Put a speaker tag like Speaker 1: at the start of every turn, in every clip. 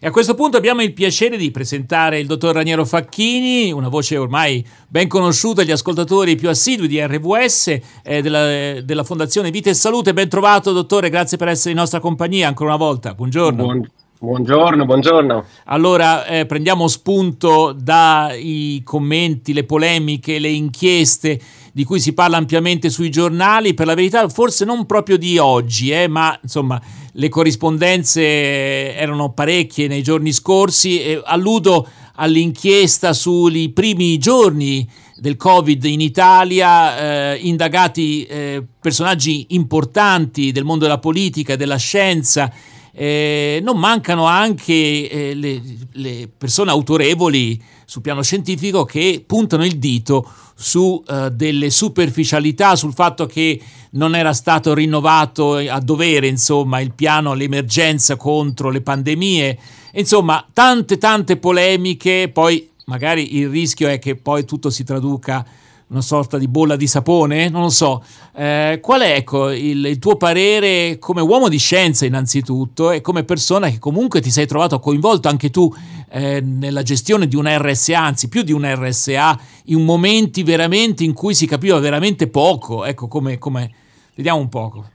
Speaker 1: E a questo punto abbiamo il piacere di presentare il dottor Raniero Facchini, una voce ormai ben conosciuta agli ascoltatori più assidui di RVS eh, della, della, Fondazione Vita e Salute. Ben trovato dottore, grazie per essere in nostra compagnia ancora una volta. Buongiorno.
Speaker 2: Buon, buongiorno, buongiorno.
Speaker 1: Allora eh, prendiamo spunto dai commenti, le polemiche, le inchieste di cui si parla ampiamente sui giornali, per la verità forse non proprio di oggi, eh, ma insomma le corrispondenze erano parecchie nei giorni scorsi e alludo all'inchiesta sui primi giorni del Covid in Italia, eh, indagati eh, personaggi importanti del mondo della politica e della scienza, eh, non mancano anche eh, le, le, persone autorevoli sul piano scientifico che puntano il dito su uh, delle superficialità, sul fatto che non era stato rinnovato a dovere insomma, il piano all'emergenza contro le pandemie, insomma tante tante polemiche, poi magari il rischio è che poi tutto si traduca una sorta di bolla di sapone, non lo so. Eh, qual è ecco, il, il, tuo parere come uomo di scienza innanzitutto e come persona che comunque ti sei trovato coinvolto anche tu eh, nella gestione di un RSA, anzi più di un RSA, in momenti veramente in cui si capiva veramente poco, ecco come, come... vediamo un poco.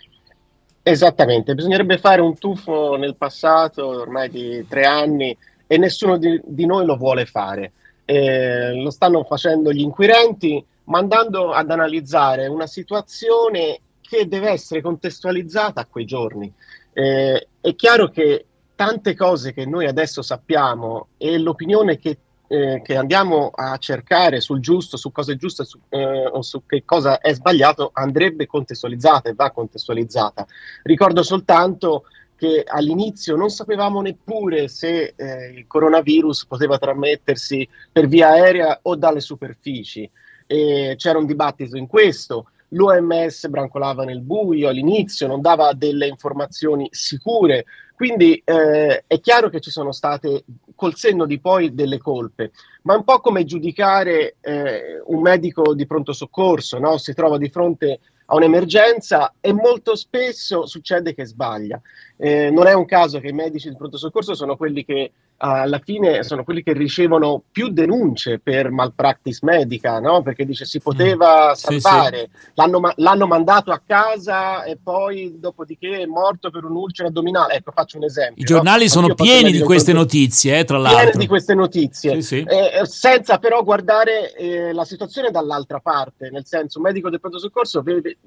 Speaker 2: Esattamente, bisognerebbe fare un tuffo nel passato ormai di tre anni e nessuno di, di noi lo vuole fare. Eh, lo stanno facendo gli inquirenti, ma andando ad analizzare una situazione che deve essere contestualizzata a quei giorni. Eh, è chiaro che tante cose che noi adesso sappiamo e l'opinione che, eh, che andiamo a cercare sul giusto, su cosa è giusto su, eh, o su che cosa è sbagliato andrebbe contestualizzata e va contestualizzata. Ricordo soltanto che all'inizio non sapevamo neppure se eh, il coronavirus poteva trasmettersi per via aerea o dalle superfici e c'era un dibattito in questo. L'OMS brancolava nel buio all'inizio, non dava delle informazioni sicure, quindi eh, è chiaro che ci sono state col senno di poi delle colpe, ma è un po' come giudicare eh, un medico di pronto soccorso, no? si trova di fronte a un'emergenza e molto spesso succede che sbaglia. Eh, non è un caso che i medici di pronto soccorso sono quelli che alla fine sono quelli che ricevono più denunce per malpractice medica, no? perché dice si poteva mm. salvare, sì, sì. L'hanno, l'hanno, mandato a casa e poi dopodiché è morto per un'ulcera addominale. Ecco, faccio un esempio.
Speaker 1: I giornali no? sono pieni di queste notizie, eh, tra l'altro.
Speaker 2: Pieni di queste notizie, sì, eh, eh, senza però guardare eh, la situazione dall'altra parte, nel senso un medico del pronto soccorso vive,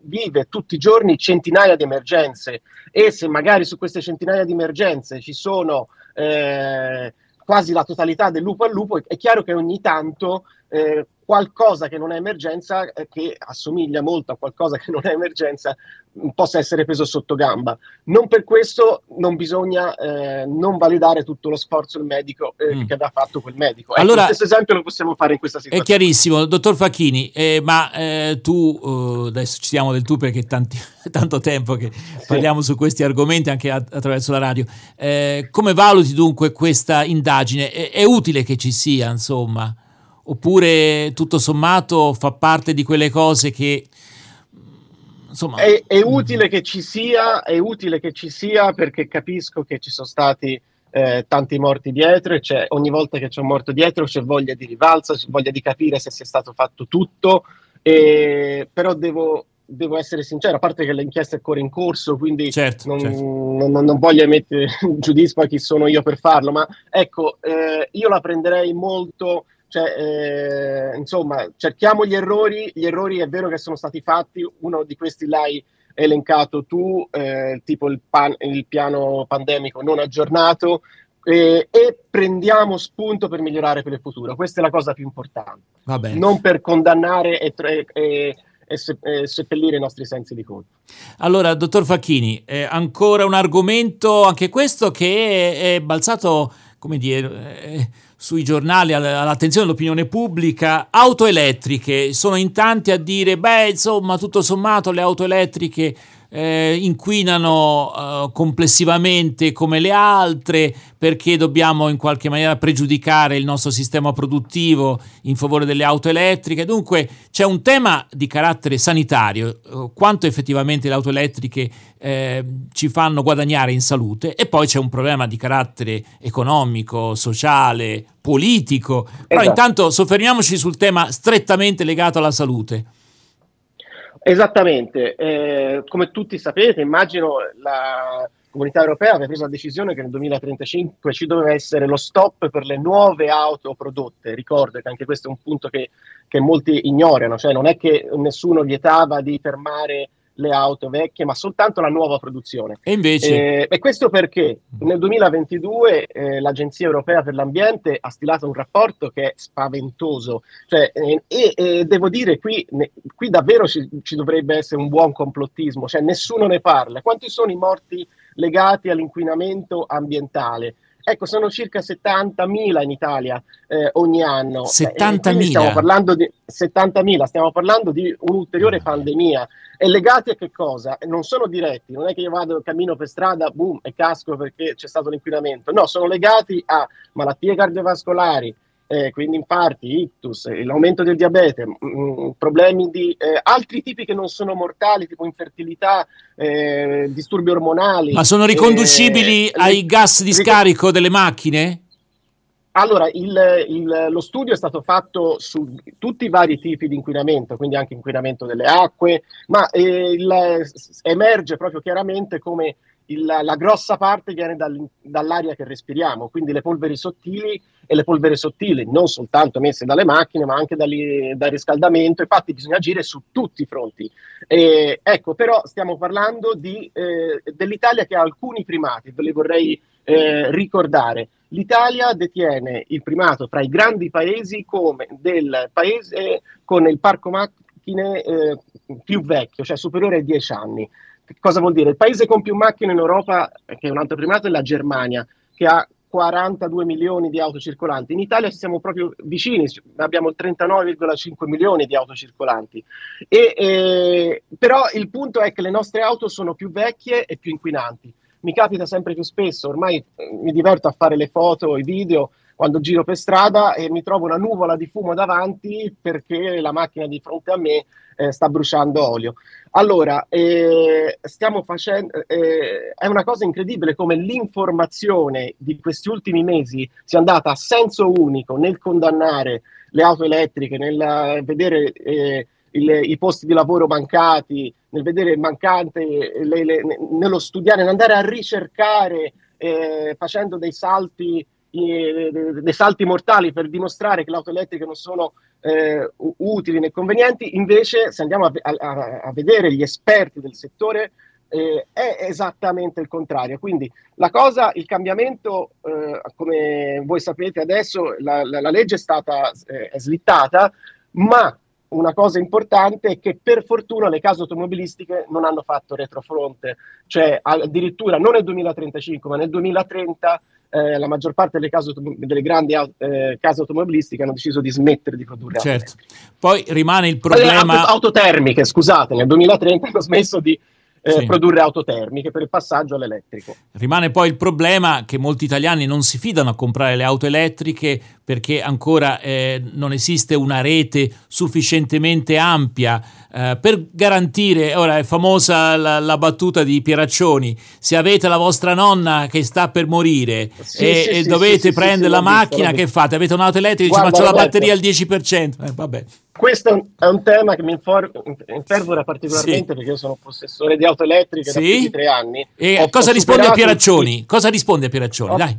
Speaker 2: vive tutti i giorni centinaia di emergenze e se magari su queste centinaia di emergenze ci sono eh, quasi la totalità del lupo al lupo, è chiaro che ogni tanto eh, qualcosa che non è emergenza, eh, che assomiglia molto a qualcosa che non è emergenza, mm, possa essere preso sotto gamba. Non per questo non bisogna eh, non validare tutto lo sforzo del medico eh, mm. che aveva fatto quel medico. Ecco, allora, lo stesso esempio lo possiamo fare in questa situazione.
Speaker 1: È chiarissimo, dottor Facchini, eh, ma eh, tu, uh, adesso ci siamo del tu perché è tanti, tanto tempo che sì. parliamo su questi argomenti anche attraverso la radio. Eh, come valuti dunque questa indagine? È, è utile che ci sia, insomma? Oppure tutto sommato fa parte di quelle cose che
Speaker 2: insomma è, è, utile che ci sia è utile che ci sia perché capisco che ci sono stati eh, tanti morti dietro e c'è, ogni volta che c'è un morto dietro c'è voglia di rivalsa c'è voglia di capire se sia stato fatto tutto e, però devo devo essere sincero, a parte che l'inchiesta è ancora in corso, quindi certo, non, certo. Non, non, voglio mettere giudizio a chi sono io per farlo, ma ecco, eh, io la prenderei molto cioè, eh, insomma, cerchiamo gli errori, gli errori è vero che sono stati fatti, uno di questi l'hai elencato tu, eh, tipo il, pan, il, piano pandemico non aggiornato, eh, e prendiamo spunto per migliorare per il futuro. Questa è la cosa più importante, non per condannare e, e, e, se, e, seppellire i nostri sensi di colpa.
Speaker 1: Allora, dottor Facchini, eh, ancora un argomento, anche questo, che è, è balzato, come dire eh, sui giornali all'attenzione dell'opinione pubblica, auto elettriche, sono in tanti a dire, beh, insomma, tutto sommato le auto elettriche eh, inquinano eh, complessivamente come le altre, perché dobbiamo in qualche maniera pregiudicare il nostro sistema produttivo in favore delle auto elettriche. Dunque c'è un tema di carattere sanitario, eh, quanto effettivamente le auto elettriche eh, ci fanno guadagnare in salute e poi c'è un problema di carattere economico, sociale, politico. Però esatto. intanto soffermiamoci sul tema strettamente legato alla salute.
Speaker 2: Esattamente, eh, come tutti sapete, immagino la comunità europea aveva preso la decisione che nel 2035 ci doveva essere lo stop per le nuove auto prodotte. Ricordo che anche questo è un punto che, che molti ignorano, cioè non è che nessuno vietava di fermare le auto vecchie, ma soltanto la nuova produzione.
Speaker 1: E invece?
Speaker 2: Eh, e questo perché nel 2022 eh, l'Agenzia Europea per l'Ambiente ha stilato un rapporto che è spaventoso. Cioè, eh, e, e, devo dire, qui, ne, qui davvero ci, ci, dovrebbe essere un buon complottismo, cioè nessuno ne parla. Quanti sono i morti legati all'inquinamento ambientale? Ecco, sono circa 70.000 in Italia eh, ogni anno.
Speaker 1: 70.000?
Speaker 2: Stiamo parlando di 70.000, stiamo parlando di un'ulteriore pandemia. E legati a che cosa? Non sono diretti, non è che io vado, cammino per strada, boom, e casco perché c'è stato l'inquinamento. No, sono legati a malattie cardiovascolari, eh, quindi infarti, ictus, l'aumento del diabete, mh, mm, problemi di eh, altri tipi che non sono mortali, tipo infertilità, eh, disturbi ormonali.
Speaker 1: Ma sono riconducibili eh, ai le, gas di scarico delle macchine?
Speaker 2: Allora, il, il, lo studio è stato fatto su tutti i vari tipi di inquinamento, quindi anche inquinamento delle acque, ma eh, il, emerge proprio chiaramente come il, la grossa parte viene dal, dall'aria che respiriamo, quindi le polveri sottili e le polveri sottili non soltanto emesse dalle macchine ma anche dal, dal riscaldamento, infatti bisogna agire su tutti i fronti. Eh, ecco, però stiamo parlando di, eh, dell'Italia che ha alcuni primati, ve li vorrei eh, ricordare. L'Italia detiene il primato tra i grandi paesi come del paese con il parco macchine eh, più vecchio, cioè superiore ai 10 anni. Cosa vuol dire? Il paese con più macchine in Europa, che è un altro primato, è la Germania, che ha 42 milioni di auto circolanti. In Italia siamo proprio vicini, abbiamo 39,5 milioni di auto circolanti. E, eh, però il punto è che le nostre auto sono più vecchie e più inquinanti. Mi capita sempre più spesso, ormai eh, mi diverto a fare le foto, i video quando giro per strada e mi trovo una nuvola di fumo davanti perché la macchina di fronte a me eh, sta bruciando olio. Allora, eh, stiamo facendo, eh, è una cosa incredibile come l'informazione di questi ultimi mesi sia andata a senso unico nel condannare le auto elettriche, nel vedere eh, il, i posti di lavoro mancati, nel vedere mancante, le, le, nello studiare, nell'andare a ricercare eh, facendo dei salti dei salti mortali per dimostrare che le auto elettriche non sono eh, utili né convenienti, invece se andiamo a, a, a vedere gli esperti del settore eh, è esattamente il contrario. Quindi la cosa, il cambiamento, eh, come voi sapete adesso, la, la, la legge è stata eh, è slittata, ma una cosa importante è che per fortuna le case automobilistiche non hanno fatto retrofronte, cioè addirittura non nel 2035 ma nel 2030 eh, la maggior parte delle, case, delle grandi eh, case automobilistiche hanno deciso di smettere di produrre
Speaker 1: certo. Poi rimane il problema...
Speaker 2: Auto, autotermiche, scusate, nel 2030 hanno smesso di eh, sì. produrre auto termiche per il passaggio all'elettrico.
Speaker 1: Rimane poi il problema che molti italiani non si fidano a comprare le auto elettriche perché ancora eh, non esiste una rete sufficientemente ampia eh, per garantire, ora è famosa la, la, battuta di Pieraccioni, se avete la vostra nonna che sta per morire sì, e, sì, e dovete prendere la macchina, che fate? Avete un'auto elettrica e dice ma c'ho la batteria al 10%? Eh, vabbè.
Speaker 2: Questo è un tema che mi infervora particolarmente perché io sono possessore di auto elettriche da più di tre anni.
Speaker 1: E cosa risponde a Pieraccioni? Cosa risponde a Pieraccioni? Dai.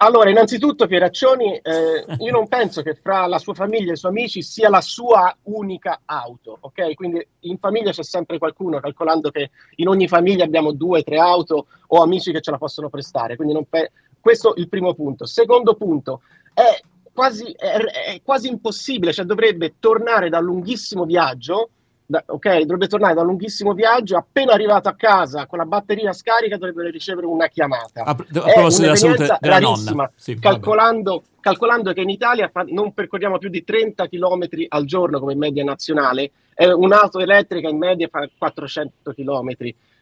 Speaker 2: Allora, innanzitutto Pieraccioni, eh, io non penso che fra la sua famiglia e i suoi amici sia la sua unica auto, ok? Quindi in famiglia c'è sempre qualcuno, calcolando che in ogni famiglia abbiamo due, tre auto o amici che ce la possono prestare. Quindi pe- questo è il primo punto. Secondo punto, è quasi, è, è quasi impossibile, cioè dovrebbe tornare da un lunghissimo viaggio da, ok, dovrebbe tornare da un lunghissimo viaggio, appena arrivato a casa con la batteria scarica dovrebbe ricevere una chiamata. A, a
Speaker 1: proposito della salute della nonna.
Speaker 2: Sì, calcolando, calcolando, che in Italia fa, non percorriamo più di 30 km al giorno come media nazionale, eh, un'auto elettrica in media fa 400 km.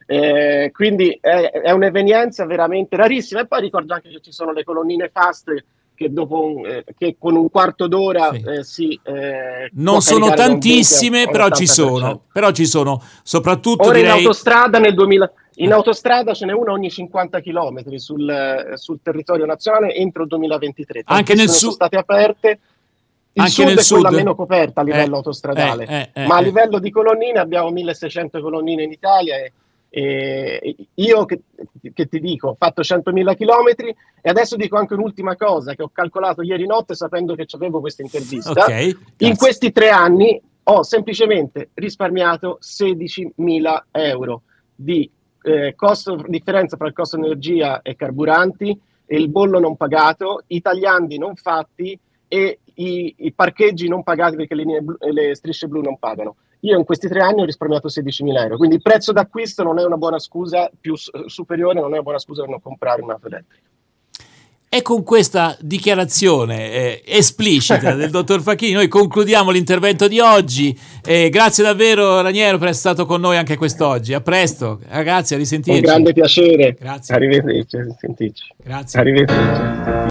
Speaker 2: Eh, quindi è, è, un'evenienza veramente rarissima. E poi ricordo anche che ci sono le colonnine fast che, dopo, eh, che con un quarto d'ora sì. eh, si... Eh,
Speaker 1: non sono tantissime, però ci sono. Però ci sono, soprattutto...
Speaker 2: Ora
Speaker 1: direi...
Speaker 2: in autostrada nel 2000... In autostrada ce n'è una ogni 50 km sul, sul territorio nazionale entro il 2023.
Speaker 1: Anche nel sud.
Speaker 2: sono state aperte. Il
Speaker 1: Anche
Speaker 2: sud
Speaker 1: nel
Speaker 2: è
Speaker 1: sud.
Speaker 2: quella meno coperta a livello
Speaker 1: Eh,
Speaker 2: autostradale,
Speaker 1: eh, eh,
Speaker 2: ma a
Speaker 1: eh.
Speaker 2: livello di colonnine abbiamo 1600 colonnine in Italia e, e io che, che ti dico, ho fatto 100.000 km e adesso dico anche un'ultima cosa che ho calcolato ieri notte sapendo che avevo questa intervista.
Speaker 1: Ok,
Speaker 2: In questi tre anni ho semplicemente risparmiato 16.000 euro di eh, costo, differenza tra il costo energia e carburanti, e il bollo non pagato, i tagliandi non fatti e i, i parcheggi non pagati perché le, linee blu- le strisce blu non pagano. Io in questi tre anni ho risparmiato 16.000 euro, quindi il prezzo d'acquisto non è una buona scusa, più s- superiore non è una buona scusa per non comprare un'auto elettrica.
Speaker 1: E con questa dichiarazione eh, esplicita del dottor Facchini noi concludiamo l'intervento di oggi. Eh, grazie davvero Raniero per essere stato con noi anche quest'oggi. A presto, ragazzi, a risentirci.
Speaker 2: Un grande piacere.
Speaker 1: Grazie.
Speaker 2: Arrivederci, sentirci.
Speaker 1: Grazie.
Speaker 2: Arrivederci.